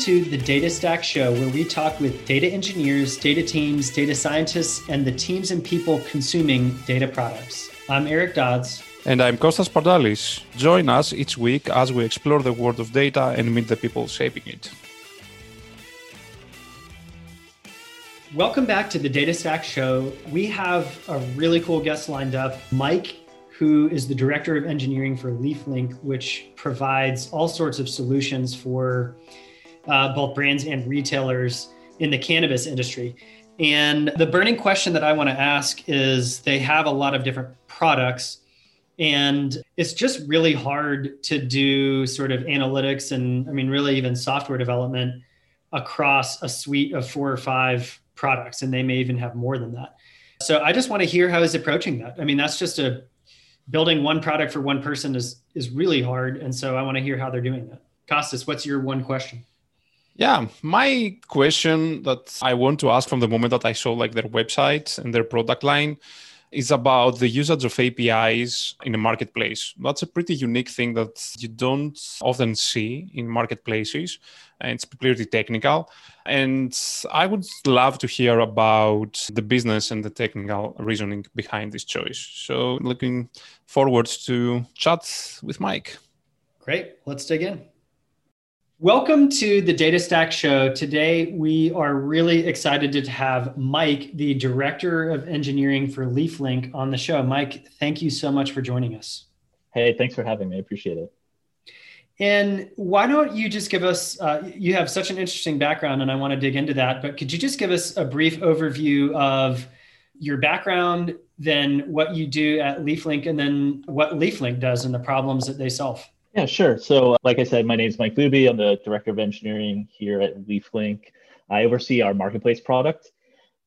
to the Data Stack Show, where we talk with data engineers, data teams, data scientists, and the teams and people consuming data products. I'm Eric Dodds. And I'm Kostas Pardalis. Join us each week as we explore the world of data and meet the people shaping it. Welcome back to the Data Stack Show. We have a really cool guest lined up, Mike who is the director of engineering for LeafLink, which provides all sorts of solutions for uh, both brands and retailers in the cannabis industry. And the burning question that I want to ask is they have a lot of different products, and it's just really hard to do sort of analytics and, I mean, really even software development across a suite of four or five products. And they may even have more than that. So I just want to hear how he's approaching that. I mean, that's just a building one product for one person is is really hard and so i want to hear how they're doing that Kostas, what's your one question yeah my question that i want to ask from the moment that i saw like their website and their product line is about the usage of apis in a marketplace that's a pretty unique thing that you don't often see in marketplaces and it's pretty technical and I would love to hear about the business and the technical reasoning behind this choice. So, looking forward to chat with Mike. Great. Let's dig in. Welcome to the Data Stack Show. Today, we are really excited to have Mike, the Director of Engineering for LeafLink, on the show. Mike, thank you so much for joining us. Hey, thanks for having me. I appreciate it. And why don't you just give us, uh, you have such an interesting background, and I want to dig into that, but could you just give us a brief overview of your background, then what you do at LeafLink, and then what LeafLink does and the problems that they solve? Yeah, sure. So, like I said, my name is Mike Luby. I'm the Director of Engineering here at LeafLink. I oversee our marketplace product.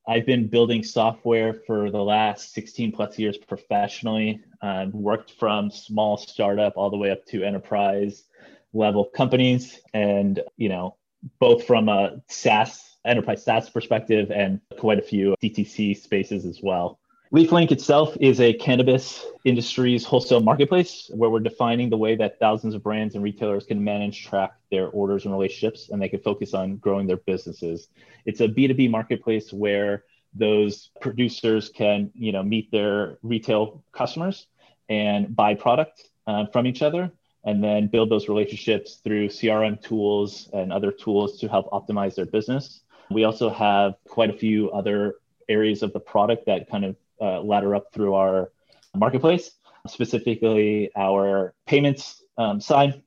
I've been building software for the last 16 plus years professionally. Um, worked from small startup all the way up to enterprise level companies and you know both from a SaaS enterprise SaaS perspective and quite a few DTC spaces as well. LeafLink itself is a cannabis industry's wholesale marketplace where we're defining the way that thousands of brands and retailers can manage, track their orders and relationships, and they can focus on growing their businesses. It's a B2B marketplace where those producers can, you know, meet their retail customers and buy product uh, from each other and then build those relationships through CRM tools and other tools to help optimize their business. We also have quite a few other areas of the product that kind of uh, ladder up through our marketplace, specifically our payments um, side,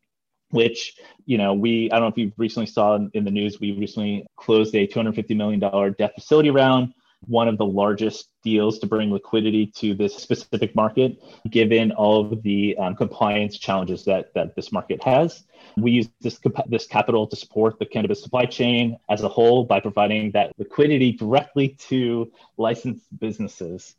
which you know we I don't know if you recently saw in, in the news we recently closed a 250 million dollar debt facility round one of the largest deals to bring liquidity to this specific market, given all of the um, compliance challenges that, that this market has. We use this, this capital to support the cannabis supply chain as a whole by providing that liquidity directly to licensed businesses.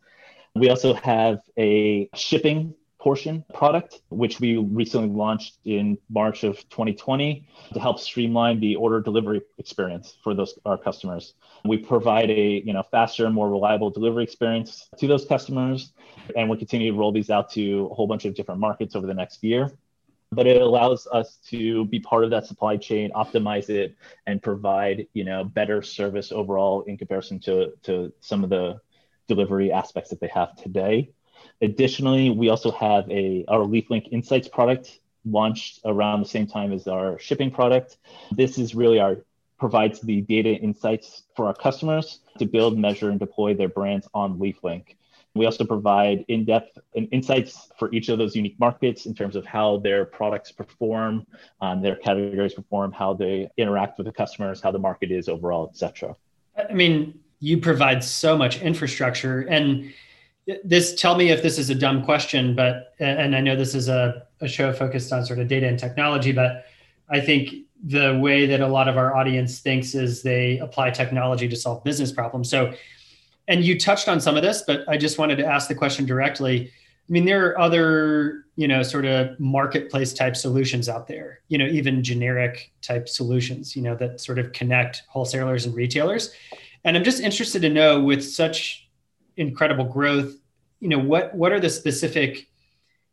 We also have a shipping portion product, which we recently launched in March of 2020 to help streamline the order delivery experience for those our customers. We provide a you know faster and more reliable delivery experience to those customers, and we continue to roll these out to a whole bunch of different markets over the next year. But it allows us to be part of that supply chain, optimize it, and provide you know better service overall in comparison to to some of the delivery aspects that they have today. Additionally, we also have a our LeafLink Insights product launched around the same time as our shipping product. This is really our provides the data insights for our customers to build, measure, and deploy their brands on LeafLink. We also provide in-depth insights for each of those unique markets in terms of how their products perform, um, their categories perform, how they interact with the customers, how the market is overall, et cetera. I mean, you provide so much infrastructure. And this tell me if this is a dumb question but and i know this is a, a show focused on sort of data and technology but i think the way that a lot of our audience thinks is they apply technology to solve business problems. So and you touched on some of this but i just wanted to ask the question directly. I mean there are other you know sort of marketplace type solutions out there you know even generic type solutions you know that sort of connect wholesalers and retailers and i'm just interested to know with such incredible growth you know what what are the specific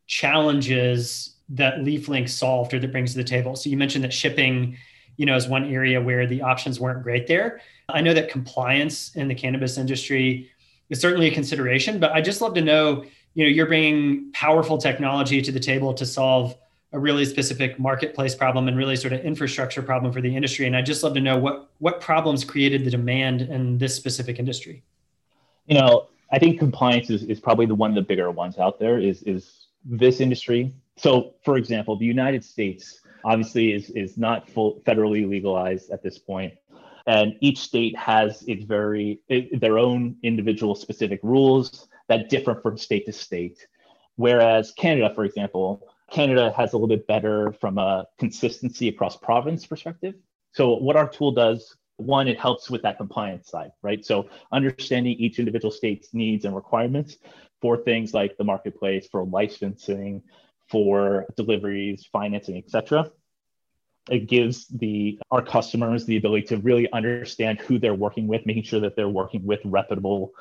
challenges that leaflink solved or that brings to the table so you mentioned that shipping you know, is one area where the options weren't great there. I know that compliance in the cannabis industry is certainly a consideration, but I just love to know, you know, you're bringing powerful technology to the table to solve a really specific marketplace problem and really sort of infrastructure problem for the industry. And I just love to know what what problems created the demand in this specific industry. You know, I think compliance is, is probably the one of the bigger ones out there is is this industry. So for example, the United States obviously is is not full federally legalized at this point and each state has its very it, their own individual specific rules that differ from state to state whereas canada for example canada has a little bit better from a consistency across province perspective. So what our tool does one it helps with that compliance side right? So understanding each individual state's needs and requirements for things like the marketplace for licensing for deliveries financing etc it gives the our customers the ability to really understand who they're working with making sure that they're working with reputable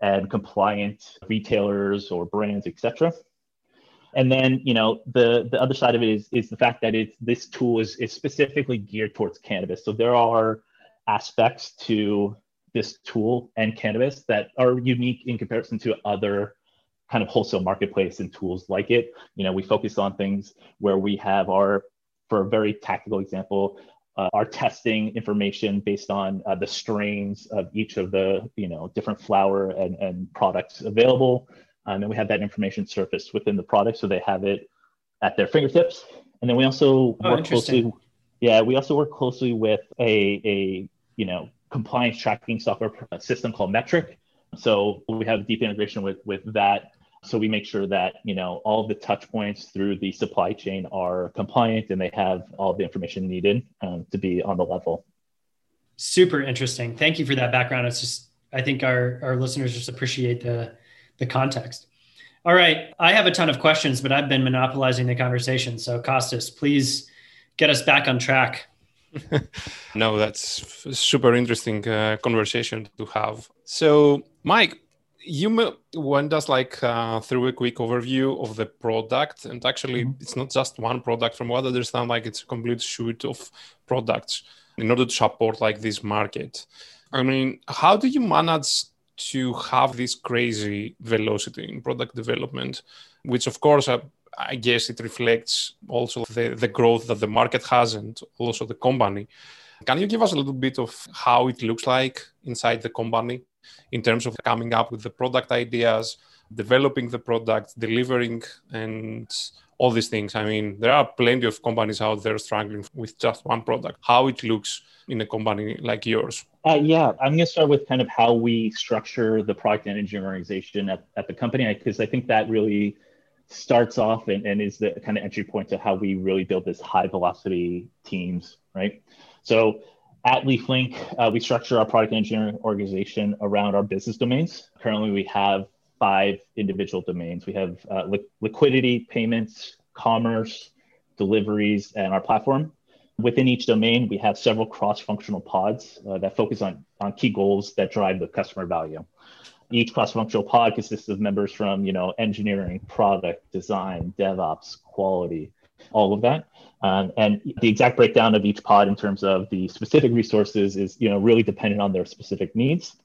and compliant retailers or brands etc and then you know the the other side of it is is the fact that it's this tool is is specifically geared towards cannabis so there are aspects to this tool and cannabis that are unique in comparison to other kind of wholesale marketplace and tools like it you know we focus on things where we have our for a very tactical example, uh, our testing information based on uh, the strains of each of the you know different flower and, and products available. Um, and we have that information surfaced within the product so they have it at their fingertips. And then we also oh, work closely. Yeah, we also work closely with a, a you know compliance tracking software system called Metrc. So we have deep integration with with that so we make sure that you know all the touch points through the supply chain are compliant and they have all the information needed um, to be on the level super interesting thank you for that background it's just i think our, our listeners just appreciate the the context. All right i have a ton of questions but i've been monopolizing the conversation. So Kostas please get us back on track. No that's super interesting uh, conversation to have. So mike you went us like uh, through a quick overview of the product and actually mm-hmm. it's not just one product. From what i understand like it's a complete suite of products in order to support like this market. I mean how do you manage to have this crazy velocity in product development which of course uh, i guess it reflects also the, the growth that the market has and also the company. Can you give us a little bit of how it looks like inside the company in terms of coming up with the product ideas, developing the product, delivering, and all these things. I mean, there are plenty of companies out there struggling with just one product. How it looks in a company like yours? Uh, yeah, I'm going to start with kind of how we structure the product and engineering organization at, at the company, because I think that really starts off and, and is the kind of entry point to how we really build this high velocity teams, right? So at LeafLink, uh, we structure our product engineering organization around our business domains. Currently, we have five individual domains. We have uh, li- liquidity, payments, commerce, deliveries, and our platform. Within each domain, we have several cross-functional pods uh, that focus on, on key goals that drive the customer value. Each cross-functional pod consists of members from, you know, engineering, product, design, DevOps, quality, all of that. Um, and the exact breakdown of each pod in terms of the specific resources is, you know, really dependent on their specific needs.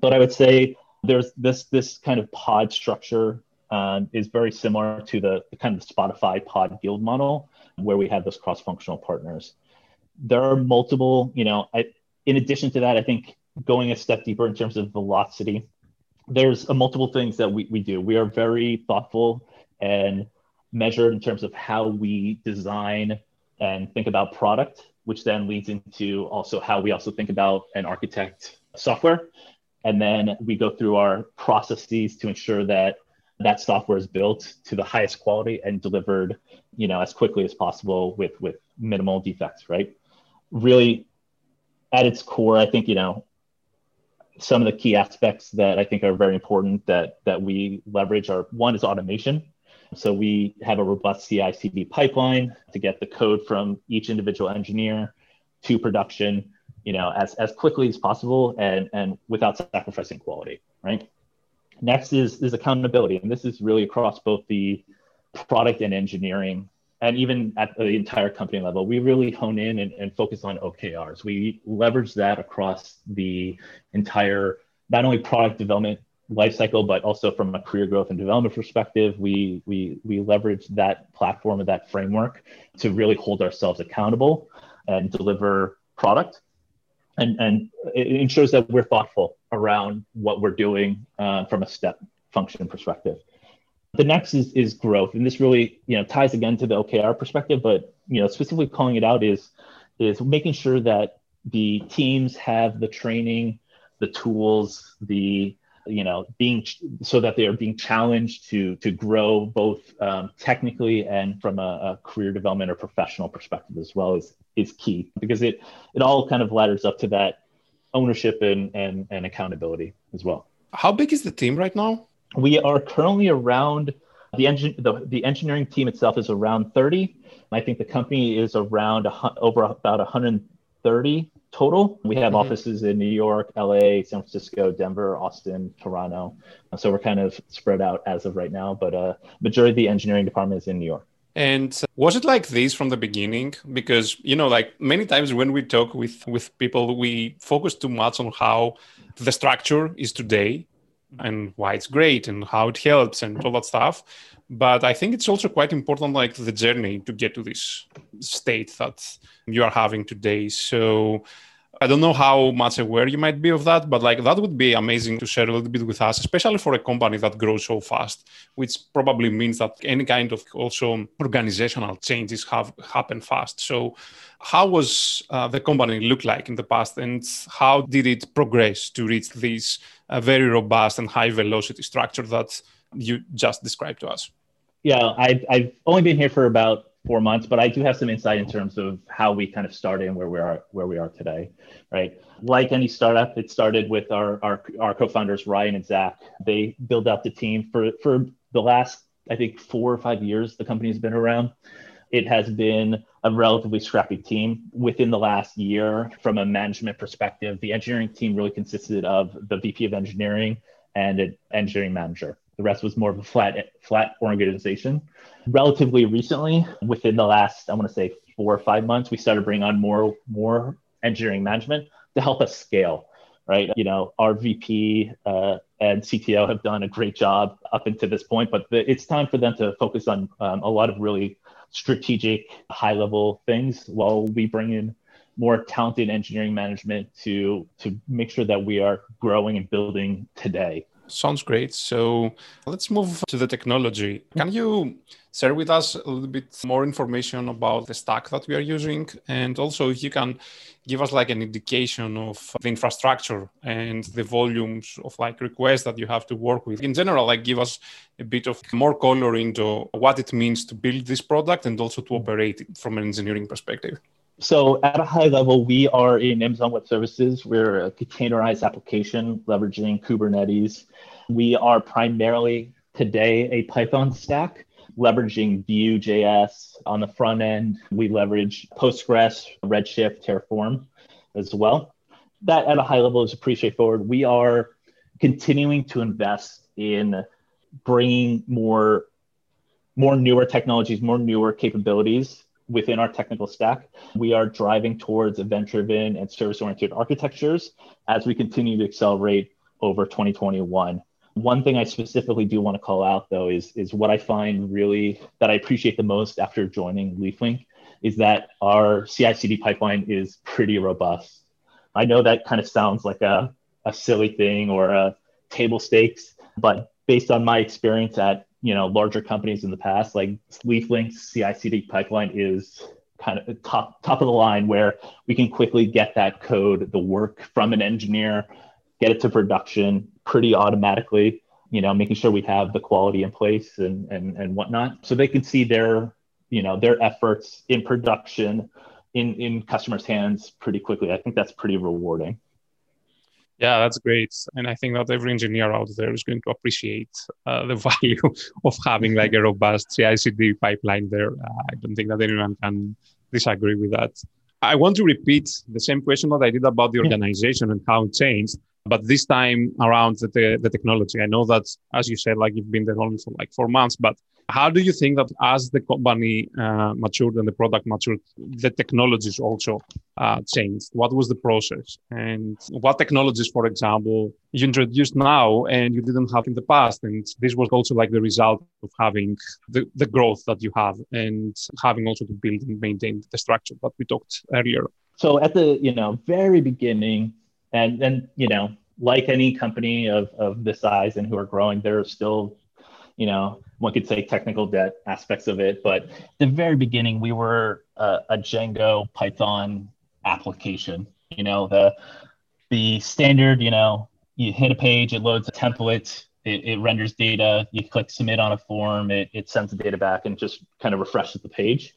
But I would say there's this this kind of pod structure um, is very similar to the, the kind of Spotify pod guild model, where we have those cross-functional partners. There are multiple, you know, I, in addition to that, I think going a step deeper in terms of velocity, there's a multiple things that we, we do. We are very thoughtful and measured in terms of how we design and think about product, which then leads into also how we also think about and architect software. And then we go through our processes to ensure that that software is built to the highest quality and delivered, you know, as quickly as possible with with minimal defects, right? Really at its core, I think, you know, some of the key aspects that I think are very important that that we leverage are one is automation. So we have a robust CI CD pipeline to get the code from each individual engineer to production, you know, as, as quickly as possible and, and without sacrificing quality, right? Next is, is accountability. And this is really across both the product and engineering and even at the entire company level, we really hone in and, and focus on OKRs. We leverage that across the entire, not only product development lifecycle, but also from a career growth and development perspective, we we we leverage that platform and that framework to really hold ourselves accountable and deliver product. And and it ensures that we're thoughtful around what we're doing uh, from a step function perspective. The next is is growth, and this really you know ties again to the OKR perspective, but you know specifically calling it out is is making sure that the teams have the training, the tools, the you know being so that they are being challenged to to grow both um, technically and from a, a, career development or professional perspective as well is is key because it it all kind of ladders up to that ownership and and, and accountability as well. How big is the team right now? We are currently around the engine the, the engineering team itself is around 30 i think the company is around a, over about 130 total. We have mm-hmm. offices in New York, LA, San Francisco, Denver, Austin, Toronto. So we're kind of spread out as of right now, but uh, majority of the engineering department is in New York. And was it like this from the beginning? Because you know, like many times when we talk with with people, we focus too much on how the structure is today and why it's great and how it helps and all that stuff. But I think it's also quite important, like the journey to get to this state that you are having today. So I don't know how much aware you might be of that, but like that would be amazing to share a little bit with us, especially for a company that grows so fast, which probably means that any kind of also organizational changes have happened fast. So, how was uh, the company look like in the past, and how did it progress to reach this uh, very robust and high velocity structure that you just described to us? Yeah, I've, I've only been here for about four months, but I do have some insight in terms of how we kind of started and where we are where we are today, right? Like any startup, it started with our our, our co-founders Ryan and Zach. They built out the team for for the last I think four or five years. The company's been around. It has been a relatively scrappy team. Within the last year, from a management perspective, the engineering team really consisted of the VP of engineering and an engineering manager. The rest was more of a flat flat organization. Relatively recently, within the last I want to say four or five months, we started bringing on more more engineering management to help us scale. Right, you know, our VP uh, and CTO have done a great job up until this point, but the, it's time for them to focus on um, a lot of really strategic, high level things while we bring in more talented engineering management to to make sure that we are growing and building today Sounds great. So let's move to the technology. Can you share with us a little bit more information about the stack that we are using? And also, if you can give us like an indication of the infrastructure and the volumes of like requests that you have to work with. In general, like give us a bit of more color into what it means to build this product and also to operate it from an engineering perspective. So at a high level, we are in Amazon Web Services. We're a containerized application leveraging Kubernetes. We are primarily today a Python stack leveraging Vue.js on the front end. We leverage Postgres, Redshift, Terraform as well. That at a high level is pretty straightforward. We are continuing to invest in bringing more more newer technologies, more newer capabilities within our technical stack. We are driving towards event driven and service oriented architectures as we continue to accelerate over 2021. One thing I specifically do want to call out though is, is what I find really that I appreciate the most after joining LeafLink is that our CI CD pipeline is pretty robust. I know that kind of sounds like a, a silly thing or a table stakes, but based on my experience at you know larger companies in the past like leaflink's ci-cd pipeline is kind of top top of the line where we can quickly get that code the work from an engineer get it to production pretty automatically you know making sure we have the quality in place and and, and whatnot. So they can see their you know their efforts in production in in customers hands pretty quickly. I think that's pretty rewarding yeah, that's great. And I think that every engineer out there is going to appreciate uh, the value of having like a robust CI CD pipeline there. Uh, I don't think that anyone can disagree with that. I want to repeat the same question that I did about the organization and how it changed. But this time around the, the technology. I know that, as you said, like you've been there only for like four months, but how do you think that as the company uh, matured and the product matured, the technologies also uh, changed? What was the process? And what technologies, for example, you introduced now and you didn't have in the past? And this was also like the result of having the, the growth that you have and having also to build and maintain the structure that we talked earlier. So at the you know very beginning, and then you know like any company of of this size and who are growing, there are still you know one could say technical debt aspects of it. But the very beginning we were a, a django python application. You know the the standard you know you hit a page it loads a template it, it renders data you click submit on a form it, it sends the data back and just kind of refreshes the page.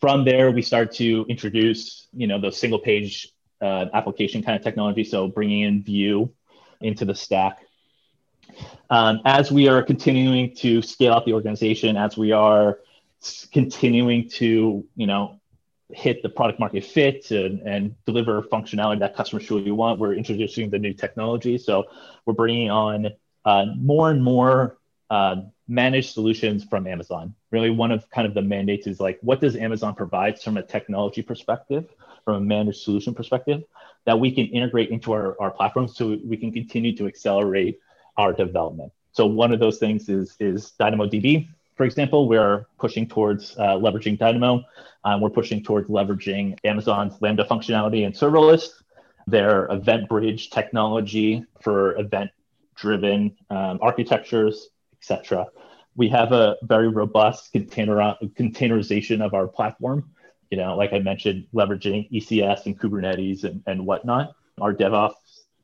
From there we start to introduce you know those single page uh, application kind of technology so bringing in vue into the stack um, as we are continuing to scale out the organization, as we are continuing to, you know, hit the product market fit and, and deliver functionality that customers truly want, we're introducing the new technology. So we're bringing on uh, more and more uh, managed solutions from Amazon. Really, one of kind of the mandates is like, what does Amazon provide from a technology perspective, from a managed solution perspective, that we can integrate into our, our platform so we can continue to accelerate our development. So one of those things is, is DynamoDB. For example, we're pushing towards uh, leveraging Dynamo. Um, we're pushing towards leveraging Amazon's Lambda functionality and serverless, their event bridge technology for event-driven um, architectures, etc. We have a very robust container containerization of our platform. You know, like I mentioned, leveraging ECS and Kubernetes and, and whatnot. Our DevOps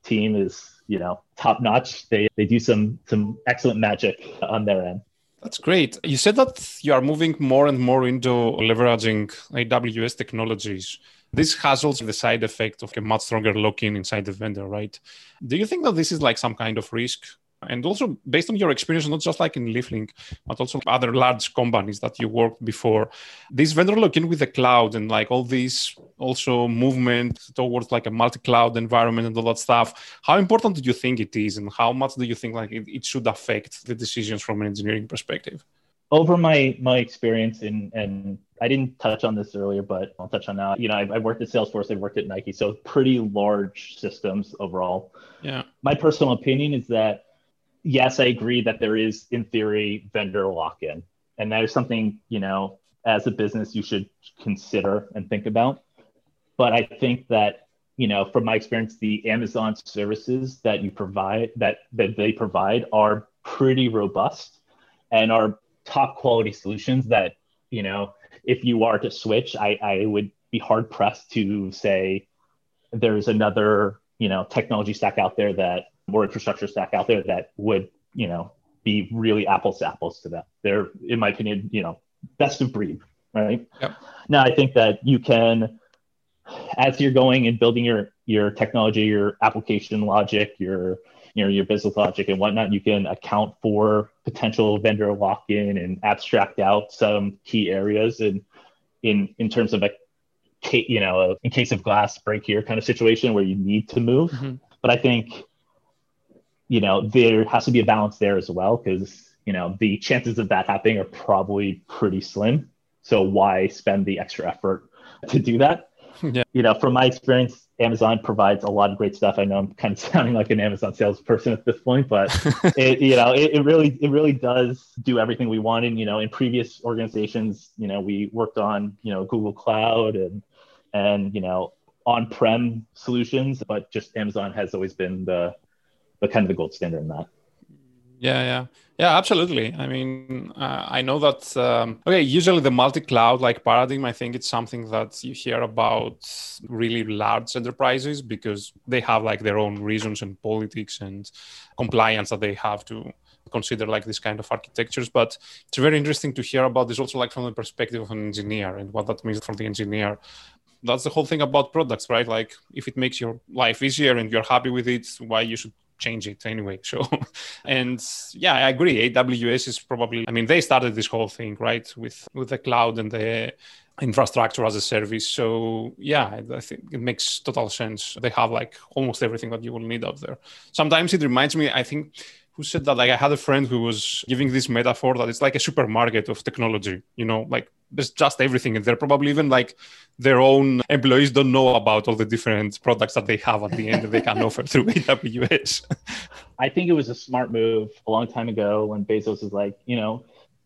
team is you know top notch. They they do some some excellent magic on their end. That's great. You said that you are moving more and more into leveraging AWS technologies. This has also the side effect of a much stronger lock-in inside the vendor, right? Do you think that this is like some kind of risk and also based on your experience not just like in leaflink but also other large companies that you worked before this vendor lock-in with the cloud and like all these also movement towards like a multi-cloud environment and all that stuff how important do you think it is and how much do you think like it, it should affect the decisions from an engineering perspective over my my experience in and I didn't touch on this earlier, but I'll touch on now. You know, I've, I've, worked at Salesforce, I've worked at Nike, so pretty large systems overall. Yeah. My personal opinion is that yes, I agree that there is, in theory, vendor lock in. And that is something, you know, as a business, you should consider and think about. But I think that, you know, from my experience, the Amazon services that you provide, that, that they provide are pretty robust and are top quality solutions that, you know, if you are to switch, I, I would be hard pressed to say there's another, you know, technology stack out there that more infrastructure stack out there that would, you know, be really apples to apples to them. They're, in my opinion, you know, best of breed, right? Yep. Now, I think that you can, as you're going and building your your technology, your application logic, your you know your business logic and whatnot, you can account for potential vendor lock-in and abstract out some key areas and in in terms of a you know in case of glass break here kind of situation where you need to move. Mm-hmm. But I think you know, there has to be a balance there as well because, you know, the chances of that happening are probably pretty slim. So why spend the extra effort to do that? Yeah. You know, from my experience, Amazon provides a lot of great stuff. I know I'm kind of sounding like an Amazon salesperson at this point, but it, you know, it, it, really, it really does do everything we wanted. You know, in previous organizations, you know, we worked on, you know, Google Cloud and, and, you know, on-prem solutions, but just Amazon has always been the, the kind of the gold standard in that. Yeah, yeah, yeah, absolutely. I mean, uh, I know that. Um, okay, usually the multi-cloud like paradigm, I think it's something that you hear about really large enterprises because they have like their own reasons and politics and compliance that they have to consider like this kind of architectures. But it's very interesting to hear about this also like from the perspective of an engineer and what that means for the engineer that's the whole thing about products, right? Like if it makes your life easier and you're happy with it, why you should change it anyway. So, and yeah, I agree. AWS is probably, I mean, they started this whole thing, right? With, with the cloud and the infrastructure as a service. So yeah, I think it makes total sense. They have like almost everything that you will need out there. Sometimes it reminds me, I think who said that like I had a friend who was giving this metaphor that it's like a supermarket of technology, you know, like there's just everything in there. Probably even like their own employees don't know about all the different products that they have at the end that they can offer through AWS. I think it was a smart move a long time ago when Bezos was like, you know,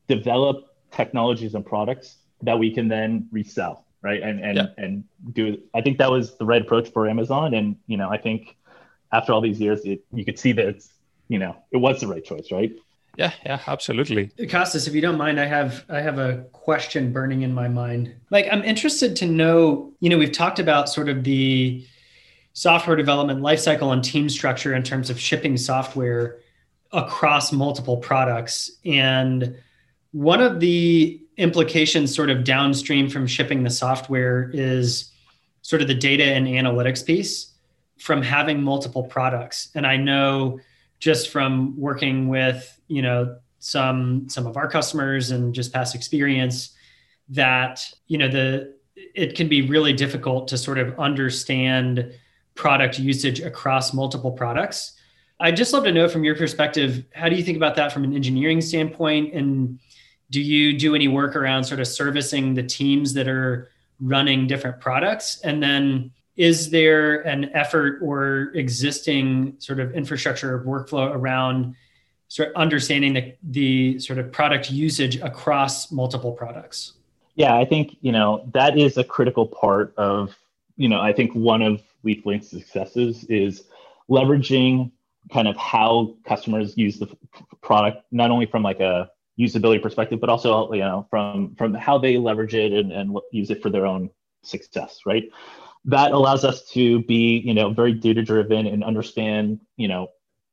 develop technologies and products that we can then resell, right? And and yeah. and do. I think that was the right approach for Amazon, and you know, I think after all these years, it, you could see that it's, you know, it was the right choice, right? Yeah, yeah, absolutely. Kostas, if you don't mind, I have I have a question burning in my mind. Like I'm interested to know, you know, we've talked about sort of the software development lifecycle and team structure in terms of shipping software across multiple products. And one of the implications sort of downstream from shipping the software is sort of the data and analytics piece from having multiple products. And I know just from working with you know some some of our customers and just past experience that you know the it can be really difficult to sort of understand product usage across multiple products. I'd just love to know from your perspective how do you think about that from an engineering standpoint? And do you do any work around sort of servicing the teams that are running different products? And then is there an effort or existing sort of infrastructure of workflow around sort of understanding the, the sort of product usage across multiple products? Yeah, I think, you know, that is a critical part of, you know, I think one of LeafLink's successes is leveraging kind of how customers use the product, not only from like a usability perspective, but also, you know, from, from how they leverage it and, and use it for their own success, right? That allows us to be you know very data driven and understand you know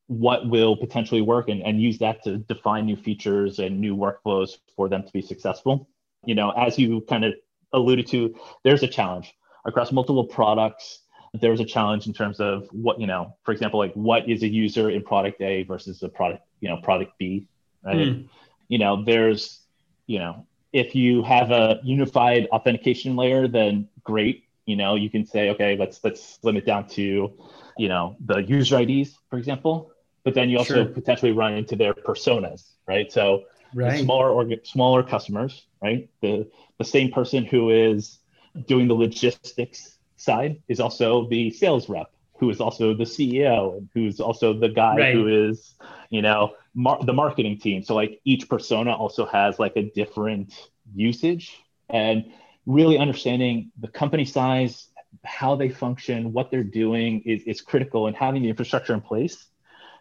what will potentially work and, and use that to define new features and new workflows for them to be successful. You know as you kind of alluded to there's a challenge across multiple products. There's a challenge in terms of what you know for example like what is a user in product a versus a product you know product b right? Mm. you know there's you know if you have a unified authentication layer then great you know you can say okay let's let's limit down to you know the user ids for example but then you also sure. potentially run into their personas right so right. smaller or smaller customers right the the same person who is doing the logistics side is also the sales rep who is also the ceo and who's also the guy right. who is you know mar- the marketing team so like each persona also has like a different usage and really understanding the company size, how they function, what they're doing is, is critical and having the infrastructure in place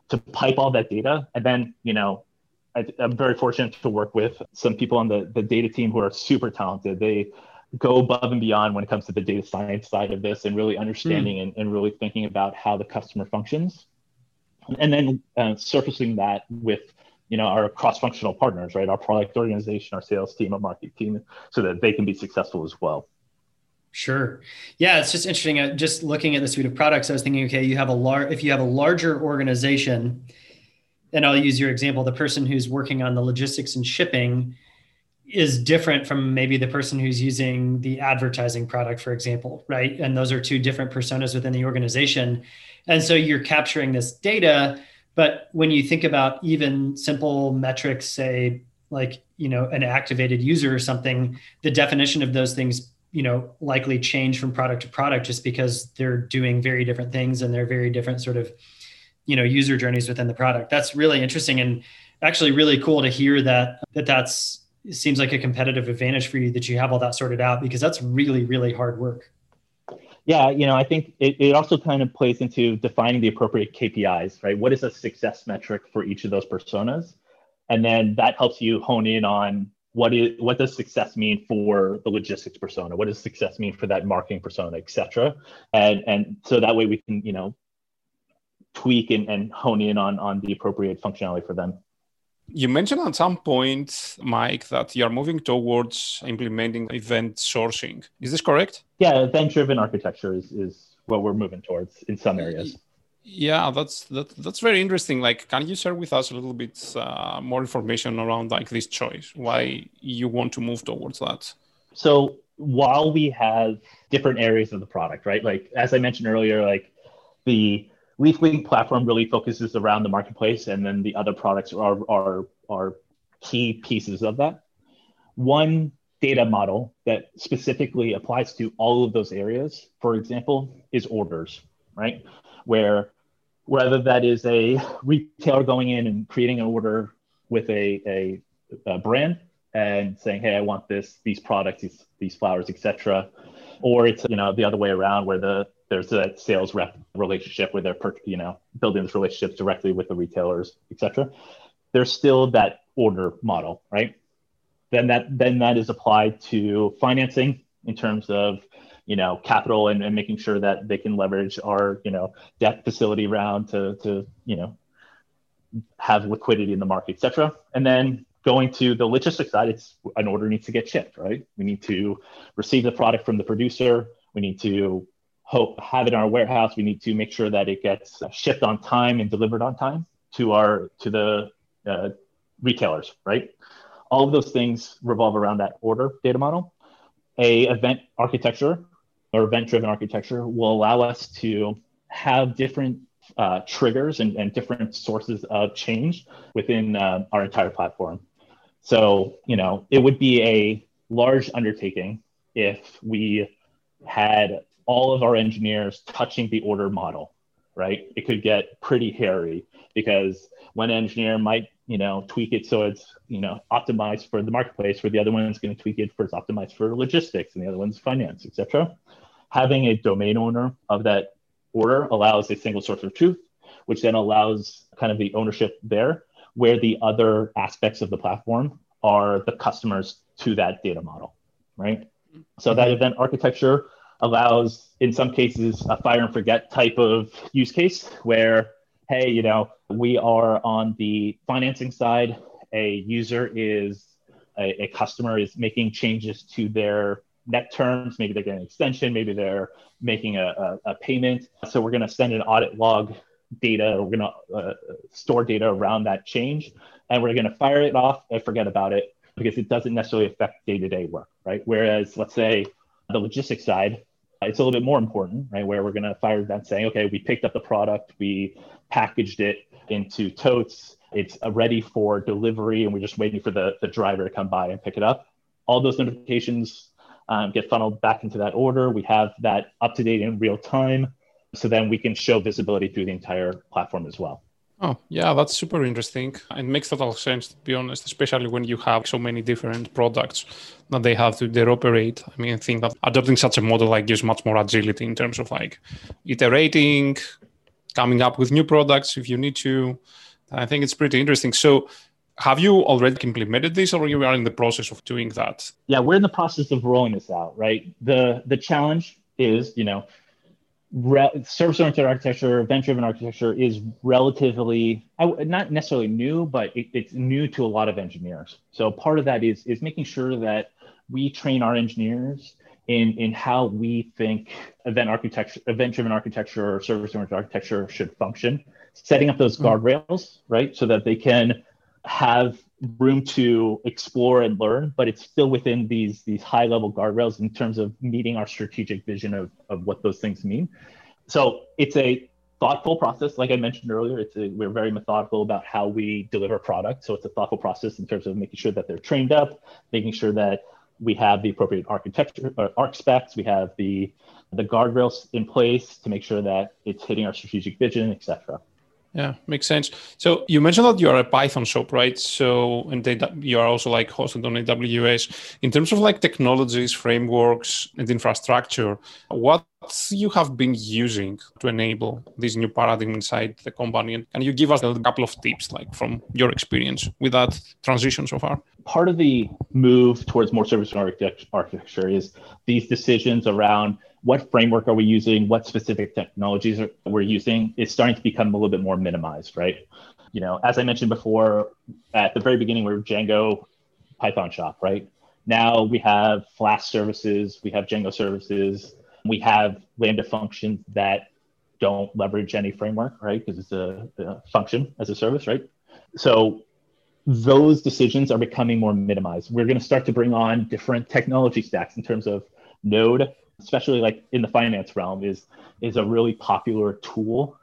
to pipe all that data. And then, you know, I, am very fortunate to work with some people on the, the data team who are super talented. They go above and beyond when it comes to the data science side of this and really understanding mm. and, and really thinking about how the customer functions. And then uh, surfacing that with you know our cross-functional partners right our product organization our sales team our marketing team so that they can be successful as well Sure. Yeah, it's just interesting. Uh, just looking at the suite of products, I was thinking, okay, you have a large, if you have a larger organization, and I'll use your example, the person who's working on the logistics and shipping is different from maybe the person who's using the advertising product, for example, right? And those are two different personas within the organization. And so you're capturing this data but when you think about even simple metrics, say like you know an activated user or something, the definition of those things you know likely change from product to product just because they're doing very different things and they're very different sort of you know user journeys within the product. That's really interesting and actually really cool to hear that that that's seems like a competitive advantage for you that you have all that sorted out because that's really really hard work yeah, you know, I think it, it also kind of plays into defining the appropriate KPIs, right? What is a success metric for each of those personas? And then that helps you hone in on what is what does success mean for the logistics persona? What does success mean for that marketing persona, et cetera? And and so that way we can, you know, tweak and, and hone in on on the appropriate functionality for them. You mentioned at some point, Mike, that you're moving towards implementing event sourcing. Is this correct? Yeah, event-driven architecture is, is what we're moving towards in some areas. Yeah, that's that, that's very interesting. Like, can you share with us a little bit uh, more information around like this choice? Why you want to move towards that? So while we have different areas of the product, right? Like as I mentioned earlier, like the LeafLink platform really focuses around the marketplace, and then the other products are are are key pieces of that. One data model that specifically applies to all of those areas, for example, is orders, right? Where whether that is a retailer going in and creating an order with a, a, a brand and saying, hey, I want this, these products, these, these flowers, etc. Or it's you know the other way around where the there's a sales rep relationship where they're you know building this relationship directly with the retailers, etc. There's still that order model, right? Then that then that is applied to financing in terms of you know capital and, and making sure that they can leverage our you know debt facility round to to you know have liquidity in the market, etc. And then going to the logistics side, it's an order needs to get shipped, right? We need to receive the product from the producer. We need to hope have it in our warehouse. We need to make sure that it gets shipped on time and delivered on time to our to the uh, retailers, right? All of those things revolve around that order data model. A event architecture or event-driven architecture will allow us to have different uh, triggers and, and, different sources of change within uh, our entire platform. So, you know, it would be a large undertaking if we had all of our engineers touching the order model, right? It could get pretty hairy because one engineer might, you know, tweak it so it's, you know, optimized for the marketplace, where the other one's going to tweak it for it's optimized for logistics, and the other one's finance, etc. Having a domain owner of that order allows a single source of truth, which then allows kind of the ownership there where the other aspects of the platform are the customers to that data model, right? So that mm-hmm. event architecture allows, in some cases, a fire and forget type of use case where, hey, you know, we are on the financing side, a user is, a, a customer is making changes to their net terms. Maybe they're getting an extension, maybe they're making a, a, a payment. So we're going to send an audit log data, we're going to uh, store data around that change, and we're going to fire it off and forget about it because it doesn't necessarily affect day to day work, right? Whereas, let's say the logistics side, it's a little bit more important, right? Where we're going to fire that saying, okay, we picked up the product, we packaged it into totes, it's ready for delivery, and we're just waiting for the, the driver to come by and pick it up. All those notifications um, get funneled back into that order. We have that up to date in real time so then we can show visibility through the entire platform as well. Oh, yeah, that's super interesting. It makes total sense, to be honest, especially when you have so many different products that they have to interoperate. I mean, I think that adopting such a model like gives much more agility in terms of like iterating, coming up with new products if you need to. I think it's pretty interesting. So, have you already implemented this or you are in the process of doing that? Yeah, we're in the process of rolling this out, right? The the challenge is, you know, re- service-oriented architecture, event-driven architecture is relatively not necessarily new, but it, it's new to a lot of engineers. So part of that is is making sure that we train our engineers in in how we think event architecture, event-driven architecture, or service-oriented architecture should function. Setting up those mm-hmm. guardrails, right, so that they can have room to explore and learn, but it's still within these these high level guardrails in terms of meeting our strategic vision of, of what those things mean. So it's a thoughtful process. Like I mentioned earlier, it's a, we're very methodical about how we deliver product. So it's a thoughtful process in terms of making sure that they're trained up, making sure that we have the appropriate architecture or arch specs, we have the the guardrails in place to make sure that it's hitting our strategic vision, et cetera. Yeah, makes sense. So you mentioned that you are a Python shop, right? So and they, you are also like hosted on AWS. In terms of like technologies, frameworks, and infrastructure, what you have been using to enable this new paradigm inside the company? And can you give us a couple of tips, like from your experience with that transition so far? Part of the move towards more service architecture is these decisions around what framework are we using, what specific technologies are, we're using is starting to become a little bit more minimized, right? You know, as I mentioned before, at the very beginning, we were Django Python shop, right? Now we have Flask services, we have Django services, we have Lambda functions that don't leverage any framework, right? Because it's a, a function as a service, right? So those decisions are becoming more minimized. We're going to start to bring on different technology stacks in terms of Node, especially like in the finance realm, is is a really popular tool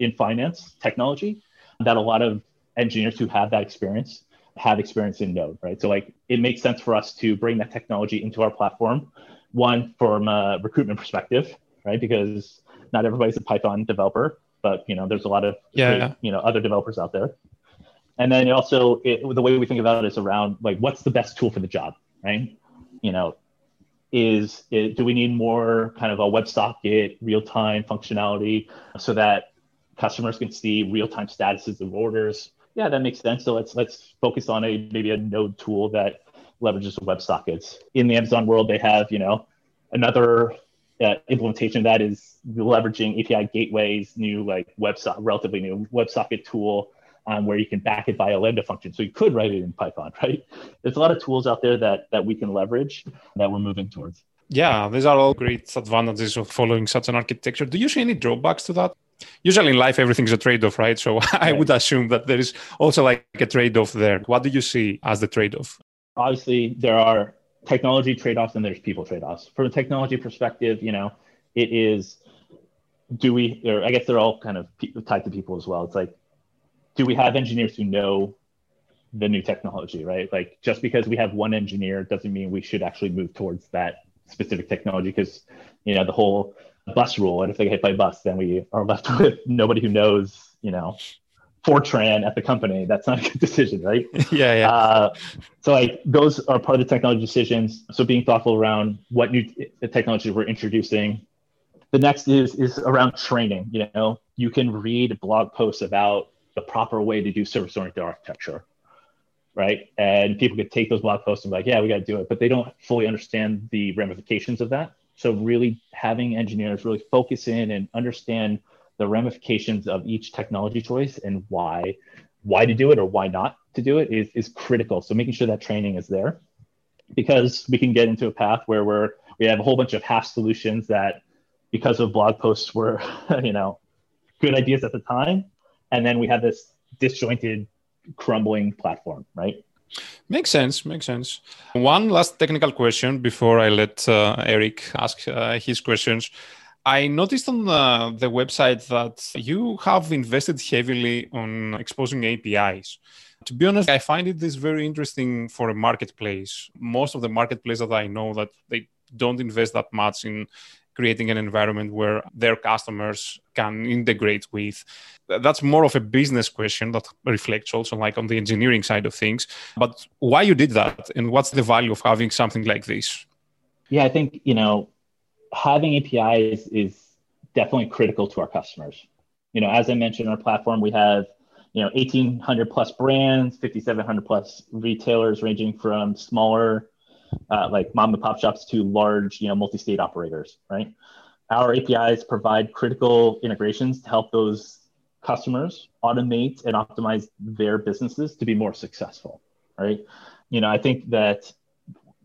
in finance technology that a lot of engineers who have that experience have experience in Node, right? So like it makes sense for us to bring that technology into our platform. One from a recruitment perspective, right? Because not everybody's a Python developer, but you know there's a lot of yeah. you know other developers out there. And then also it, the way we think about it is around like what's the best tool for the job, right? You know, is it, do we need more kind of a WebSocket real-time functionality so that customers can see real-time statuses of orders? Yeah, that makes sense. So let's let's focus on a maybe a node tool that leverages WebSockets. In the Amazon world, they have you know another uh, implementation that is leveraging API gateways, new like WebSocket, relatively new WebSocket tool um, where you can back it by a Lambda function. So you could write it in Python, right? There's a lot of tools out there that that we can leverage that we're moving towards. Yeah, these are all great advantages of following such an architecture. Do you see any drawbacks to that? Usually in life, everything's a trade-off, right? So I would assume that there is also like a trade-off there. What do you see as the trade-off? Obviously, there are technology trade-offs and there's people trade-offs. From a technology perspective, you know, it is do we or I guess they're all kind of tied to people as well. It's like do we have engineers who know the new technology, right? Like just because we have one engineer doesn't mean we should actually move towards that specific technology because you know the whole bus rule and if they get hit by bus then we are left with nobody who knows you know fortran at the company. That's not a good decision right? Yeah yeah. Uh, so like those are part of the technology decisions. So being thoughtful around what new technologies we're introducing. The next is is around training you know? You can read blog posts about the proper way to do service oriented architecture right? And people could take those blog posts and be like yeah we got to do it but they don't fully understand the ramifications of that. So really having engineers really focus in and understand the ramifications of each technology choice and why why to do it or why not to do it is, is critical. So making sure that training is there because we can get into a path where we're we have a whole bunch of half solutions that because of blog posts were you know good ideas at the time and then we have this disjointed crumbling platform right? Makes sense makes sense. One last technical question before i let uh, eric ask uh, his questions. I noticed on the, the website that you have invested heavily on exposing apis to be honest i find it this very interesting for a marketplace. Most of the marketplace that i know that they don't invest that much in creating an environment where their customers can integrate with. That's more of a business question that reflects also like on the engineering side of things. But why you did that and what's the value of having something like this? Yeah i think you know having apis is definitely critical to our customers. You know as i mentioned our platform we have you know 1800 plus brands 5700 plus retailers ranging from smaller uh, like mom and pop shops to large, you know, multi-state operators, right? Our APIs provide critical integrations to help those customers automate and optimize their businesses to be more successful, right? You know, I think that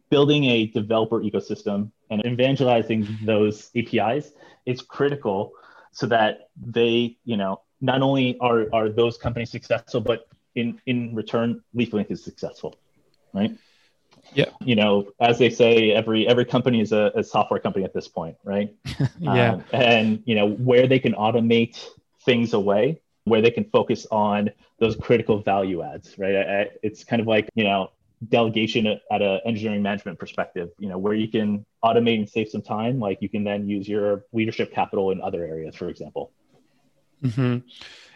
building a developer ecosystem and evangelizing those APIs is critical so that they, you know, not only are, are those companies successful, but in, in return, LeafLink is successful, right? Yeah. You know, as they say, every every company is a, a software company at this point, right? yeah. Um, and you know where they can automate things away, where they can focus on those critical value adds, right? I, I, it's kind of like you know delegation at, an engineering management perspective. You know, where you can automate and save some time, like you can then use your leadership capital in other areas, for example. Mm-hmm.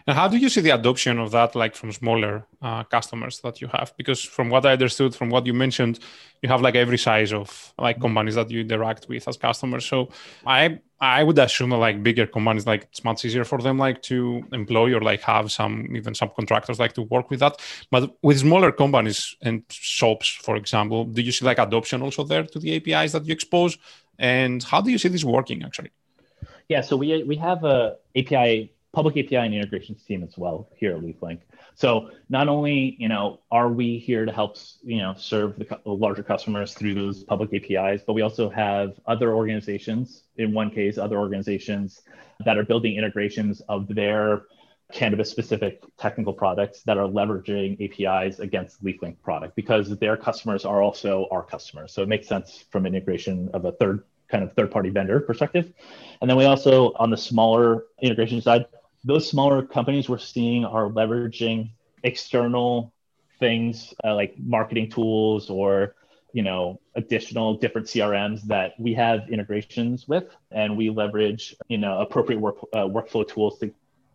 And how do you see the adoption of that, like from smaller uh, customers that you have? Because from what I understood, from what you mentioned, you have like every size of like companies that you interact with as customers. So I I would assume like bigger companies, like it's much easier for them like to employ or like have some even some contractors like to work with that. But with smaller companies and shops, for example, do you see like adoption also there to the APIs that you expose? And how do you see this working actually? Yeah, so we we have a API public API and integrations team as well here at LeafLink. So not only you know are we here to help you know serve the, larger customers through those public APIs, but we also have other organizations. In one case, other organizations that are building integrations of their cannabis specific technical products that are leveraging APIs against LeafLink product because their customers are also our customers. So it makes sense from an integration of a third kind of third party vendor perspective. And then we also, on the smaller integration side, those smaller companies we're seeing are leveraging external things uh, like marketing tools or you know additional different crms that we have integrations with and we leverage you know appropriate work, uh, workflow tools to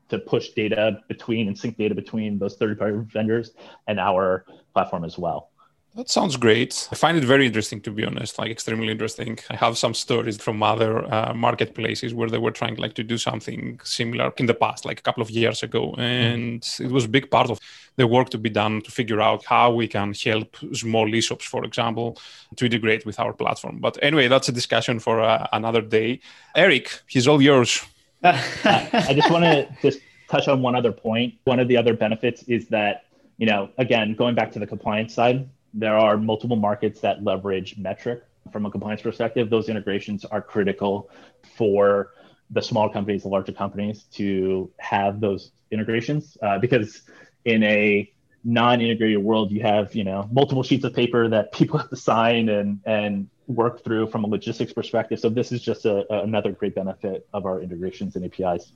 to push data between and sync data between those third party vendors and our platform as well that sounds great. I find it very interesting, to be honest, like extremely interesting. I have some stories from other uh, marketplaces where they were trying like to do something similar in the past, like a couple of years ago, and mm. it was a big part of the work to be done to figure out how we can help small e-shops, for example, to integrate with our platform. But anyway, that's a discussion for uh, another day. Eric, he's all yours. I just want to just touch on one other point. One of the other benefits is that you know, again, going back to the compliance side, there are multiple markets that leverage Metrc from a compliance perspective. Those integrations are critical for the small companies, the larger companies to have those integrations uh, because in a non-integrated world, you have you know multiple sheets of paper that people have to sign and and work through from a logistics perspective. So this is just a, a, another great benefit of our integrations and APIs.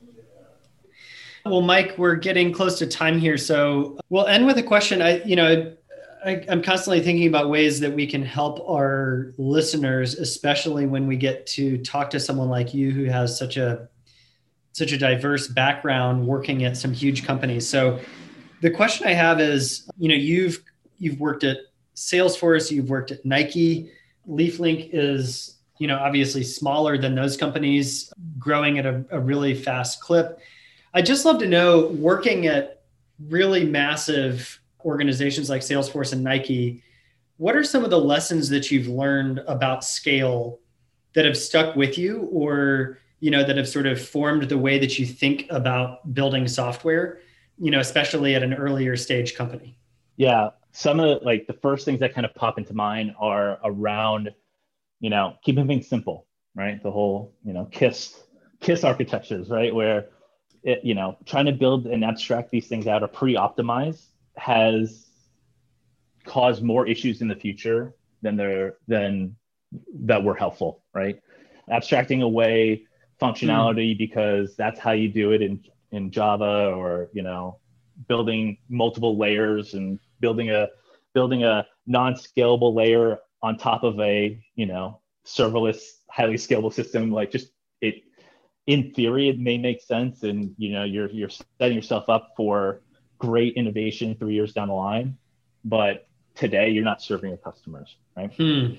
Well, Mike, we're getting close to time here, so we'll end with a question. I, you know, I, am constantly thinking about ways that we can help our listeners, especially when we get to talk to someone like you who has such a such a diverse background working at some huge companies. So the question I have is, you know, you've you've worked at Salesforce, you've worked at Nike. LeafLink is, you know, obviously smaller than those companies, growing at a, a really fast clip. I'd just love to know, working at really massive organizations like Salesforce and Nike, what are some of the lessons that you've learned about scale that have stuck with you or you know that have sort of formed the way that you think about building software you know especially at an earlier stage company? Yeah. Some of the, like the first things that kind of pop into mind are around you know keeping things simple right? The whole you know kiss kiss architectures right? Where it, you know trying to build and abstract these things out or pre-optimize has caused more issues in the future than they're than that were helpful, right? Abstracting away functionality mm. because that's how you do it in in Java or you know building multiple layers and building a building a non-scalable layer on top of a you know serverless highly scalable system like just it in theory it may make sense and you know you're you're setting yourself up for great innovation three years down the line, but today you're not serving your customers, right? Hmm.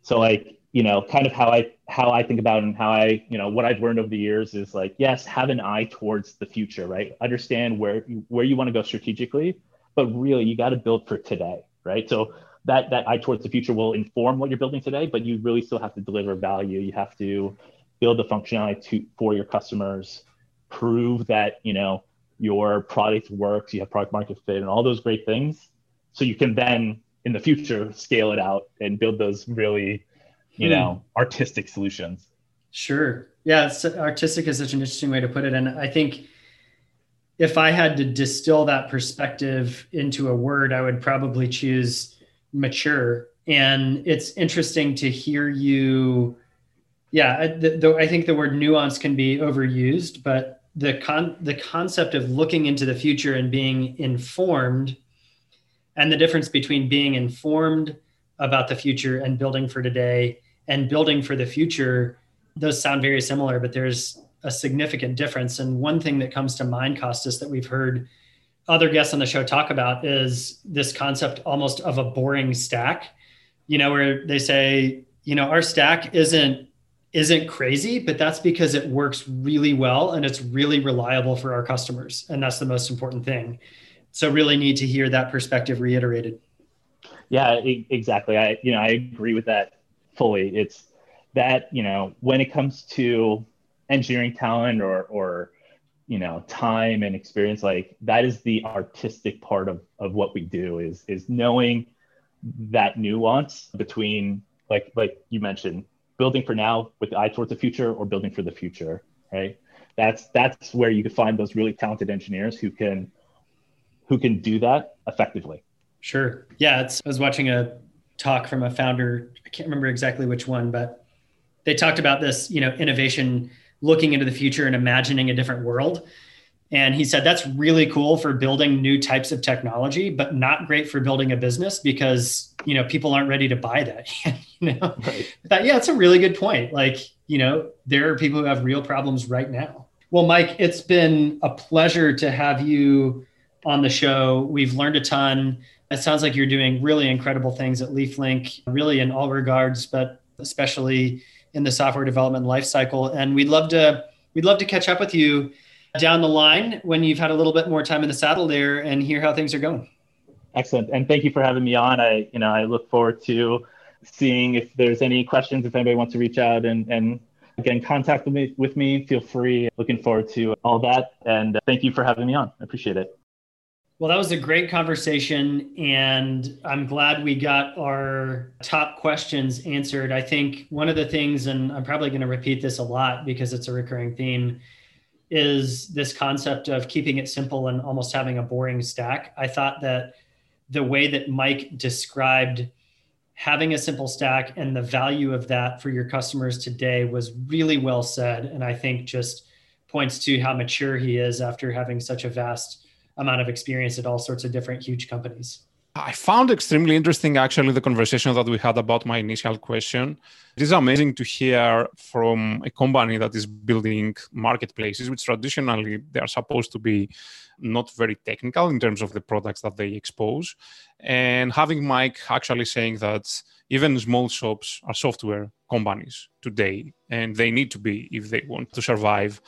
So like, you know, kind of how I how I think about and how I, you know, what I've learned over the years is like, yes, have an eye towards the future, right? Understand where where you want to go strategically, but really you got to build for today, right? So that that eye towards the future will inform what you're building today, but you really still have to deliver value. You have to build the functionality to for your customers, prove that, you know, your product works, you have product market fit, and all those great things. So you can then in the future scale it out and build those really, you hmm. know, artistic solutions. Sure. Yeah, artistic is such an interesting way to put it. And I think if I had to distill that perspective into a word, I would probably choose mature. And it's interesting to hear you. Yeah, the, the, I think the word nuance can be overused, but the con the concept of looking into the future and being informed and the difference between being informed about the future and building for today and building for the future those sound very similar but there's a significant difference. And one thing that comes to mind Kostas that we've heard other guests on the show talk about is this concept almost of a boring stack. You know where they say you know our stack isn't isn't crazy, but that's because it works really well and it's really reliable for our customers. And that's the most important thing. So really need to hear that perspective reiterated. Yeah, exactly. I, you know, I agree with that fully. It's that, you know, when it comes to engineering talent or, or, you know, time and experience, like that is the artistic part of, of what we do is, is knowing that nuance between like, like you mentioned, building for now with the eye towards the future or building for the future, right? That's that's where you can find those really talented engineers who can who can do that effectively. Sure. Yeah, it's I was watching a talk from a founder, I can't remember exactly which one, but they talked about this, you know, innovation looking into the future and imagining a different world. And he said that's really cool for building new types of technology, but not great for building a business because you know people aren't ready to buy that. you know, right. thought, yeah, it's a really good point. Like you know, there are people who have real problems right now. Well, Mike, it's been a pleasure to have you on the show. We've learned a ton. It sounds like you're doing really incredible things at LeafLink, really in all regards, but especially in the software development lifecycle. And we'd love to we'd love to catch up with you down the line when you've had a little bit more time in the saddle there and hear how things are going. Excellent. And thank you for having me on. I, you know, I look forward to seeing if there's any questions, if anybody wants to reach out and, and again, contact me with me, feel free. Looking forward to all that. And thank you for having me on. I appreciate it. Well, that was a great conversation, and I'm glad we got our top questions answered. I think one of the things, and I'm probably going to repeat this a lot because it's a recurring theme, is this concept of keeping it simple and almost having a boring stack. I thought that the way that Mike described having a simple stack and the value of that for your customers today was really well said. And I think just points to how mature he is after having such a vast amount of experience at all sorts of different huge companies. I found extremely interesting actually the conversation that we had about my initial question. It is amazing to hear from a company that is building marketplaces, which traditionally they are supposed to be not very technical in terms of the products that they expose. And having Mike actually saying that even small shops are software companies today, and they need to be if they want to survive.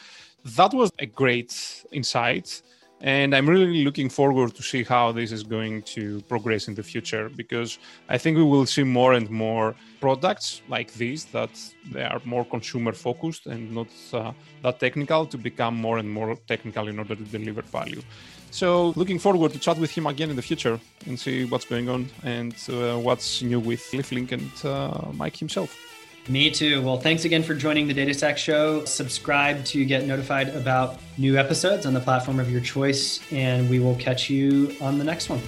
That was a great insight and I'm really looking forward to see how this is going to progress in the future because I think we will see more and more products like these that they are more consumer focused and not uh, that technical to become more and more technical in order to deliver value. So looking forward to chat with him again in the future and see what's going on and uh, what's new with LeafLink and uh, Mike himself. Me too. Well, thanks again for joining the Data Stack Show. Subscribe to get notified about new episodes on the platform of your choice, and we will catch you on the next one.